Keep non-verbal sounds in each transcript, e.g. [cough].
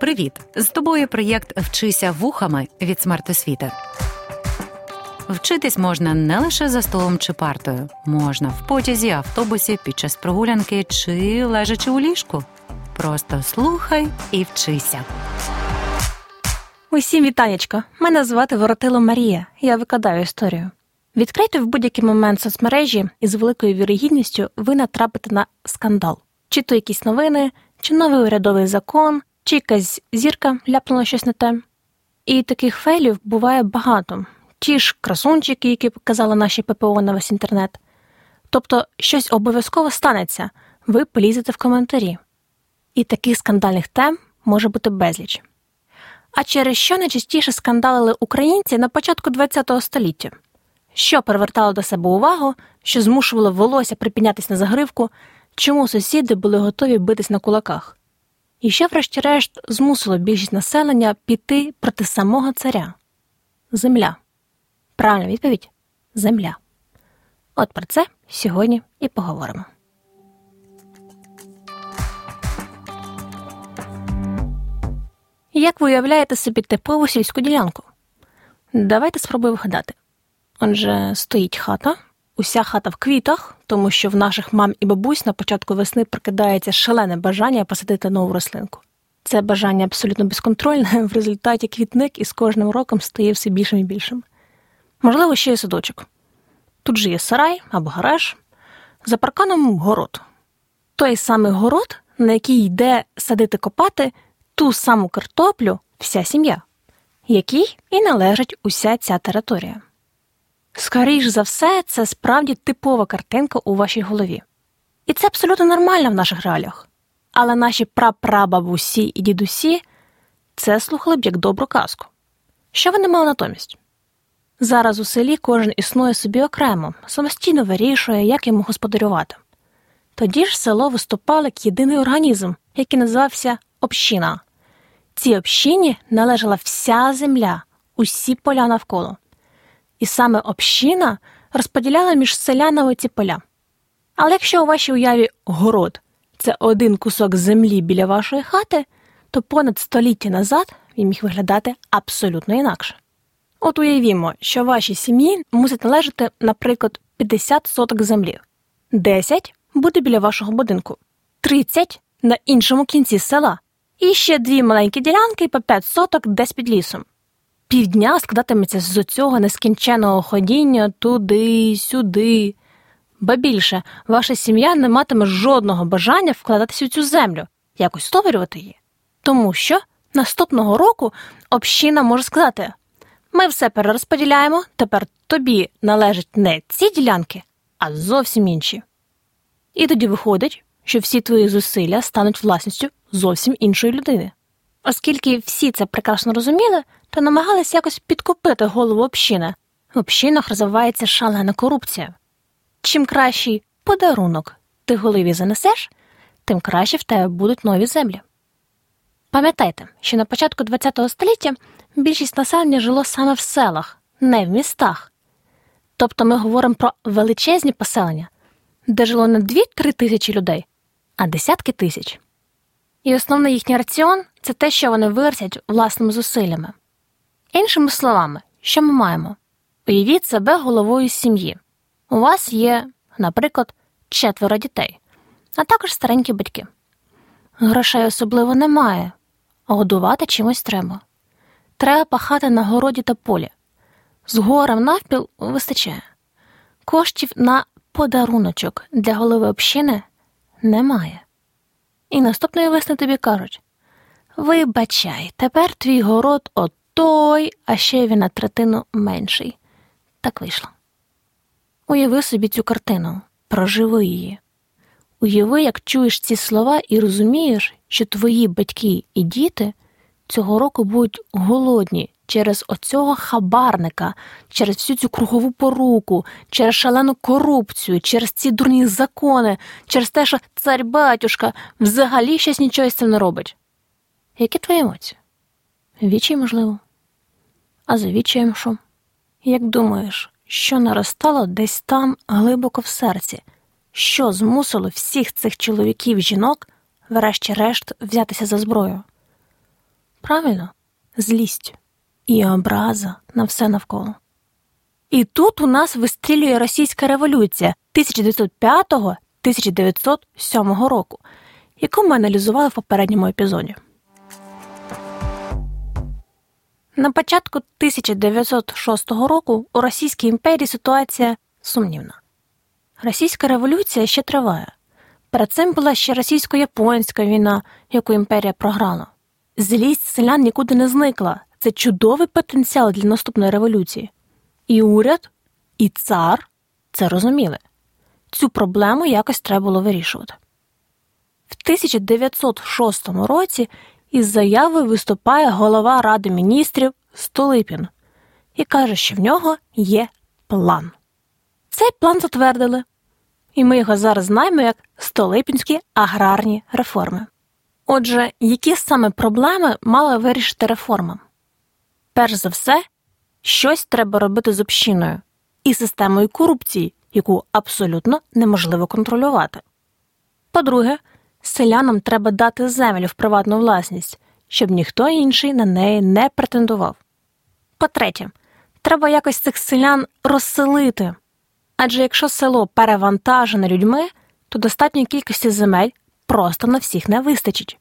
Привіт! З тобою проєкт Вчися вухами від смертосвіти. Вчитись можна не лише за столом чи партою, можна в потязі, автобусі, під час прогулянки чи лежачи у ліжку. Просто слухай і вчися. Усім вітанечка. Мене звати Воротило Марія. Я викладаю історію. Відкрийте в будь-який момент соцмережі і з великою вірогідністю ви натрапите на скандал, чи то якісь новини, чи новий урядовий закон, чи якась зірка ляпнула щось на те. І таких фейлів буває багато. Ті ж красунчики, які показали наші ППО на весь інтернет. Тобто щось обов'язково станеться, ви полізете в коментарі. І таких скандальних тем може бути безліч. А через що найчастіше скандалили українці на початку ХХ століття? Що привертало до себе увагу, що змушувало волосся припінятись на загривку, чому сусіди були готові битись на кулаках? І що, врешті-решт, змусило більшість населення піти проти самого царя? Земля. Правильна відповідь земля. От про це сьогодні і поговоримо. Як ви уявляєте собі типову сільську ділянку? Давайте спробуємо вгадати. Отже, стоїть хата, уся хата в квітах, тому що в наших мам і бабусь на початку весни прокидається шалене бажання посадити нову рослинку. Це бажання абсолютно безконтрольне, [laughs] в результаті квітник із кожним роком стає все більшим і більшим. Можливо, ще й садочок. Тут же є сарай або гараж, за парканом город. Той самий город, на який йде садити копати ту саму картоплю вся сім'я, якій і належить уся ця територія. Скоріш за все, це справді типова картинка у вашій голові. І це абсолютно нормально в наших реаліях. Але наші прапрабабусі і дідусі це слухали б як добру казку. Що вони мали натомість? Зараз у селі кожен існує собі окремо, самостійно вирішує, як йому господарювати. Тоді ж село виступало як єдиний організм, який називався община. Цій общині належала вся земля, усі поля навколо. І саме община розподіляла між селянами ці поля. Але якщо у вашій уяві город це один кусок землі біля вашої хати, то понад століття назад він міг виглядати абсолютно інакше. От уявімо, що вашій сім'ї мусить належати, наприклад, 50 соток землі, 10 буде біля вашого будинку, 30 на іншому кінці села, і ще дві маленькі ділянки по 5 соток десь під лісом. Півдня складатиметься з цього нескінченого ходіння туди, сюди. Ба більше, ваша сім'я не матиме жодного бажання вкладатися в цю землю, якось стоварювати її. Тому що наступного року община може сказати ми все перерозподіляємо, тепер тобі належать не ці ділянки, а зовсім інші. І тоді виходить, що всі твої зусилля стануть власністю зовсім іншої людини. Оскільки всі це прекрасно розуміли, то намагалися якось підкупити голову общини. В общинах розвивається шалена корупція. Чим кращий подарунок ти голові занесеш, тим краще в тебе будуть нові землі. Пам'ятайте, що на початку ХХ століття більшість населення жило саме в селах, не в містах. Тобто ми говоримо про величезні поселення, де жило не 2-3 тисячі людей, а десятки тисяч. І основний їхній раціон це те, що вони виростять власними зусиллями. Іншими словами, що ми маємо? Уявіть себе головою сім'ї. У вас є, наприклад, четверо дітей, а також старенькі батьки. Грошей особливо немає, а годувати чимось треба. Треба пахати на городі та полі. З горем навпіл вистачає. Коштів на подаруночок для голови общини немає. І наступної весни тобі кажуть Вибачай, тепер твій город отой, а ще він на третину менший. Так вийшло. Уяви собі цю картину, проживи її. Уяви, як чуєш ці слова і розумієш, що твої батьки і діти цього року будуть голодні через оцього хабарника, через всю цю кругову поруку, через шалену корупцію, через ці дурні закони, через те, що цар батюшка взагалі щось нічого з цим не робить. Які твої емоції? Вічі, можливо. А за вічаєм що? Як думаєш, що наростало десь там глибоко в серці, що змусило всіх цих чоловіків жінок, врешті-решт, взятися за зброю? Правильно, злість і образа на все навколо. І тут у нас вистрілює російська революція 1905-1907 року, яку ми аналізували в попередньому епізоді. На початку 1906 року у Російській імперії ситуація сумнівна. Російська революція ще триває. Перед цим була ще російсько-японська війна, яку імперія програла. Злість селян нікуди не зникла. Це чудовий потенціал для наступної революції. І уряд, і цар це розуміли. Цю проблему якось треба було вирішувати. В 1906 році із заявою виступає голова Ради міністрів Столипін і каже, що в нього є план. Цей план затвердили, і ми його зараз знаємо як Столипінські аграрні реформи. Отже, які саме проблеми мала вирішити реформа? Перш за все, щось треба робити з общиною і системою корупції, яку абсолютно неможливо контролювати. По-друге, селянам треба дати землю в приватну власність, щоб ніхто інший на неї не претендував. По-третє, треба якось цих селян розселити. Адже якщо село перевантажене людьми, то достатньої кількості земель просто на всіх не вистачить.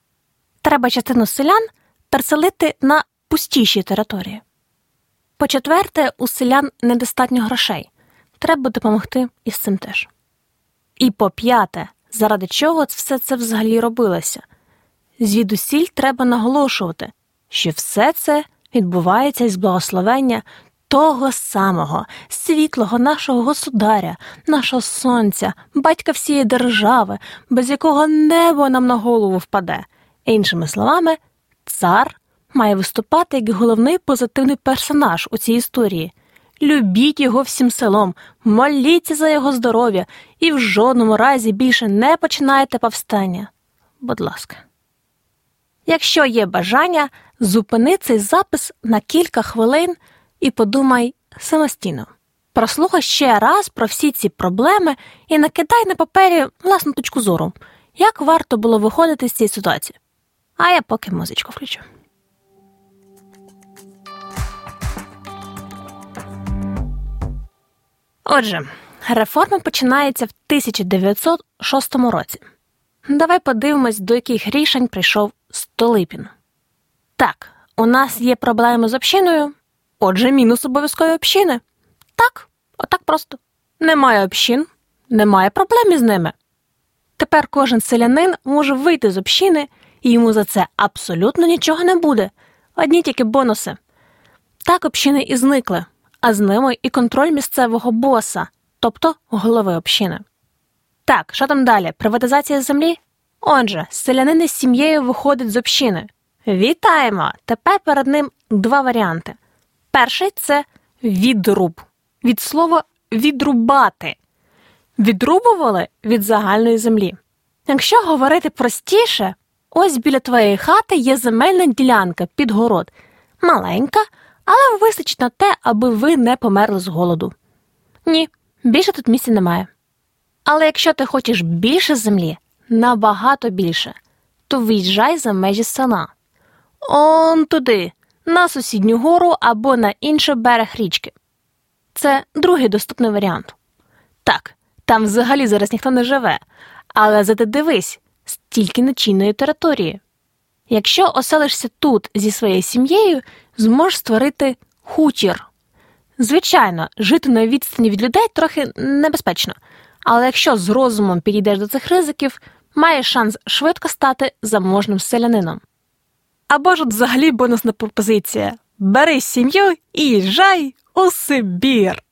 Треба частину селян переселити на пустіші території. По четверте, у селян недостатньо грошей. Треба допомогти із цим теж. І по п'яте, заради чого все це взагалі робилося. Звідусіль треба наголошувати, що все це відбувається із благословення того самого світлого нашого государя, нашого сонця, батька всієї держави, без якого небо нам на голову впаде. Іншими словами, цар має виступати як головний позитивний персонаж у цій історії. Любіть його всім селом, моліться за його здоров'я і в жодному разі більше не починайте повстання. Будь ласка. Якщо є бажання, зупини цей запис на кілька хвилин і подумай самостійно. Прослухай ще раз про всі ці проблеми і накидай на папері власну точку зору, як варто було виходити з цієї ситуації. А я поки музичку включу. Отже, реформа починається в 1906 році. Давай подивимось, до яких рішень прийшов Столипін. Так, у нас є проблеми з общиною, отже, мінус обов'язкові общини. Так, отак просто. Немає общин, немає проблем із ними. Тепер кожен селянин може вийти з общини, і йому за це абсолютно нічого не буде, одні тільки бонуси. Так общини і зникли, а з ними і контроль місцевого боса, тобто голови общини. Так, що там далі? Приватизація землі? Отже, селянин із сім'єю виходить з общини. Вітаємо! Тепер перед ним два варіанти. Перший це відруб. Від слова відрубати. Відрубували від загальної землі. Якщо говорити простіше, ось біля твоєї хати є земельна ділянка під город. Маленька, але вистачить на те, аби ви не померли з голоду. Ні, більше тут місця немає. Але якщо ти хочеш більше землі, набагато більше, то виїжджай за межі села. Он туди, на сусідню гору або на інший берег річки. Це другий доступний варіант. Так, там взагалі зараз ніхто не живе, але зате дивись, стільки нечинної території. Якщо оселишся тут зі своєю сім'єю, зможеш створити хутір. Звичайно, жити на відстані від людей трохи небезпечно, але якщо з розумом підійдеш до цих ризиків, маєш шанс швидко стати заможним селянином. Або ж от взагалі бонусна пропозиція бери сім'ю і їжджай у Сибір.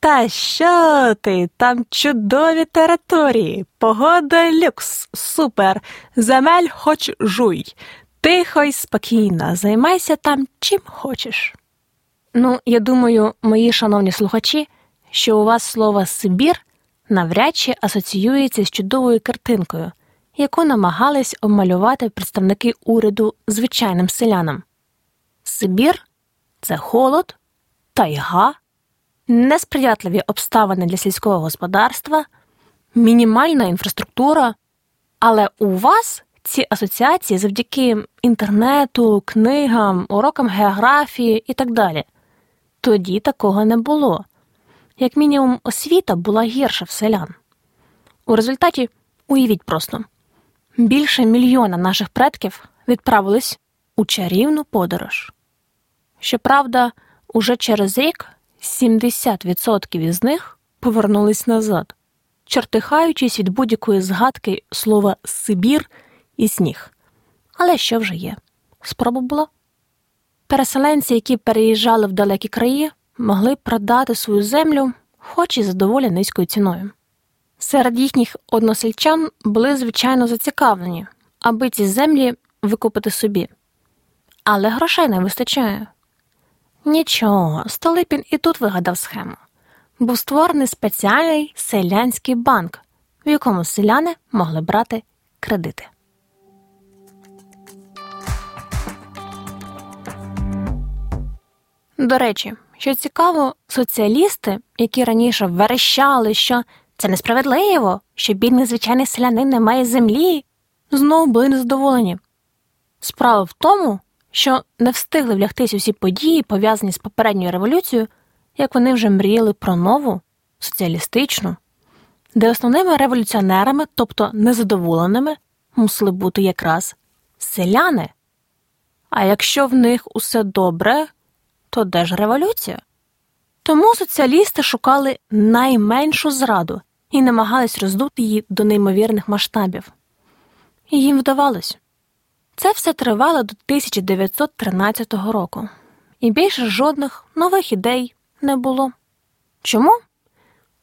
Та що ти? Там чудові території, погода люкс, супер, земель хоч жуй, тихо й спокійно, займайся там чим хочеш. Ну, я думаю, мої шановні слухачі, що у вас слово Сибір навряд чи асоціюється з чудовою картинкою, яку намагались обмалювати представники уряду звичайним селянам. Сибір це холод, тайга, несприятливі обставини для сільського господарства, мінімальна інфраструктура. Але у вас ці асоціації завдяки інтернету, книгам, урокам географії і так далі. Тоді такого не було. Як мінімум, освіта була гірша в селян. У результаті, уявіть просто, більше мільйона наших предків відправились у чарівну подорож. Щоправда, уже через рік 70% із них повернулись назад, чертихаючись від будь-якої згадки слова Сибір і сніг. Але що вже є? Спроба була. Переселенці, які переїжджали в далекі краї, могли продати свою землю, хоч і за доволі низькою ціною. Серед їхніх односельчан були звичайно зацікавлені, аби ці землі викупити собі. Але грошей не вистачає. Нічого, Столипін і тут вигадав схему. Був створений спеціальний селянський банк, в якому селяни могли брати кредити. До речі, що цікаво, соціалісти, які раніше верещали, що це несправедливо, що бідний звичайний селянин не має землі, знову були незадоволені. Справа в тому, що не встигли влягтись усі події, пов'язані з попередньою революцією, як вони вже мріяли про нову, соціалістичну, де основними революціонерами, тобто незадоволеними, мусили бути якраз селяни. А якщо в них усе добре, то де ж революція? Тому соціалісти шукали найменшу зраду і намагались роздути її до неймовірних масштабів. І їм вдавалось. Це все тривало до 1913 року, і більше жодних нових ідей не було. Чому?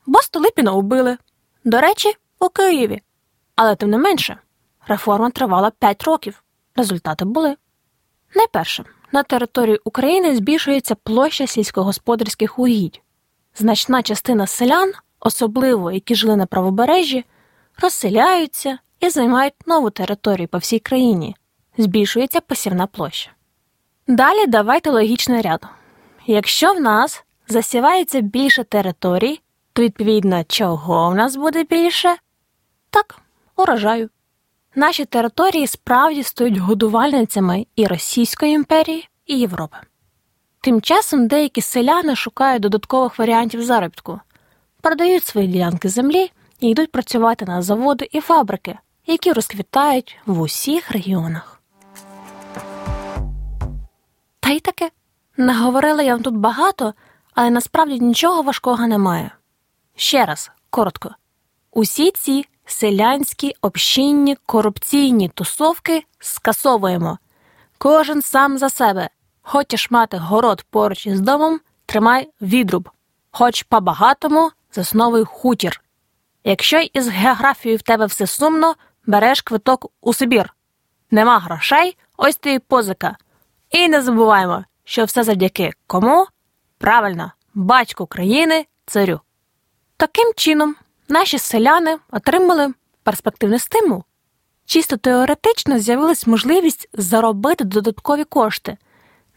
Бо Столипіна убили. До речі, у Києві. Але тим не менше, реформа тривала 5 років. Результати були. Найперше, на території України збільшується площа сільськогосподарських угідь. Значна частина селян, особливо які жили на правобережжі, розселяються і займають нову територію по всій країні, збільшується посівна площа. Далі давайте логічний ряд. Якщо в нас засівається більше територій, то відповідно чого в нас буде більше? Так, урожаю. Наші території справді стають годувальницями і Російської імперії, і Європи. Тим часом деякі селяни шукають додаткових варіантів заробітку, продають свої ділянки землі і йдуть працювати на заводи і фабрики, які розквітають в усіх регіонах. Та й таке наговорила я вам тут багато, але насправді нічого важкого немає. Ще раз, коротко, усі ці селянські общинні корупційні тусовки скасовуємо. Кожен сам за себе. Хочеш мати город поруч із домом, тримай відруб, хоч по-багатому засновуй хутір. Якщо із географією в тебе все сумно, береш квиток у Сибір. Нема грошей, ось тобі позика. І не забуваємо, що все завдяки кому? Правильно, батьку країни, царю. Таким чином, наші селяни отримали перспективний стимул. Чисто теоретично з'явилась можливість заробити додаткові кошти,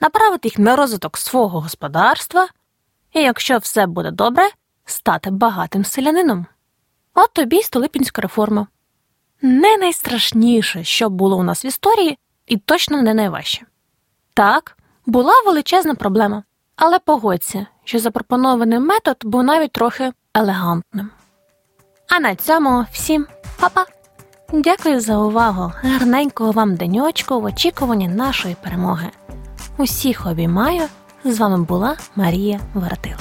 направити їх на розвиток свого господарства, і, якщо все буде добре, стати багатим селянином. От тобі Столипінська реформа. Не найстрашніше, що було у нас в історії, і точно не найважче. Так, була величезна проблема, але погодься, що запропонований метод був навіть трохи елегантним. А на цьому всім па-па! Дякую за увагу! Гарненького вам деньочку в очікуванні нашої перемоги. Усіх обіймаю. З вами була Марія Воротило.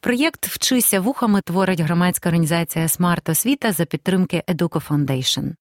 Проєкт Вчися вухами творить громадська організація Смарт Освіта за підтримки Educo Foundation.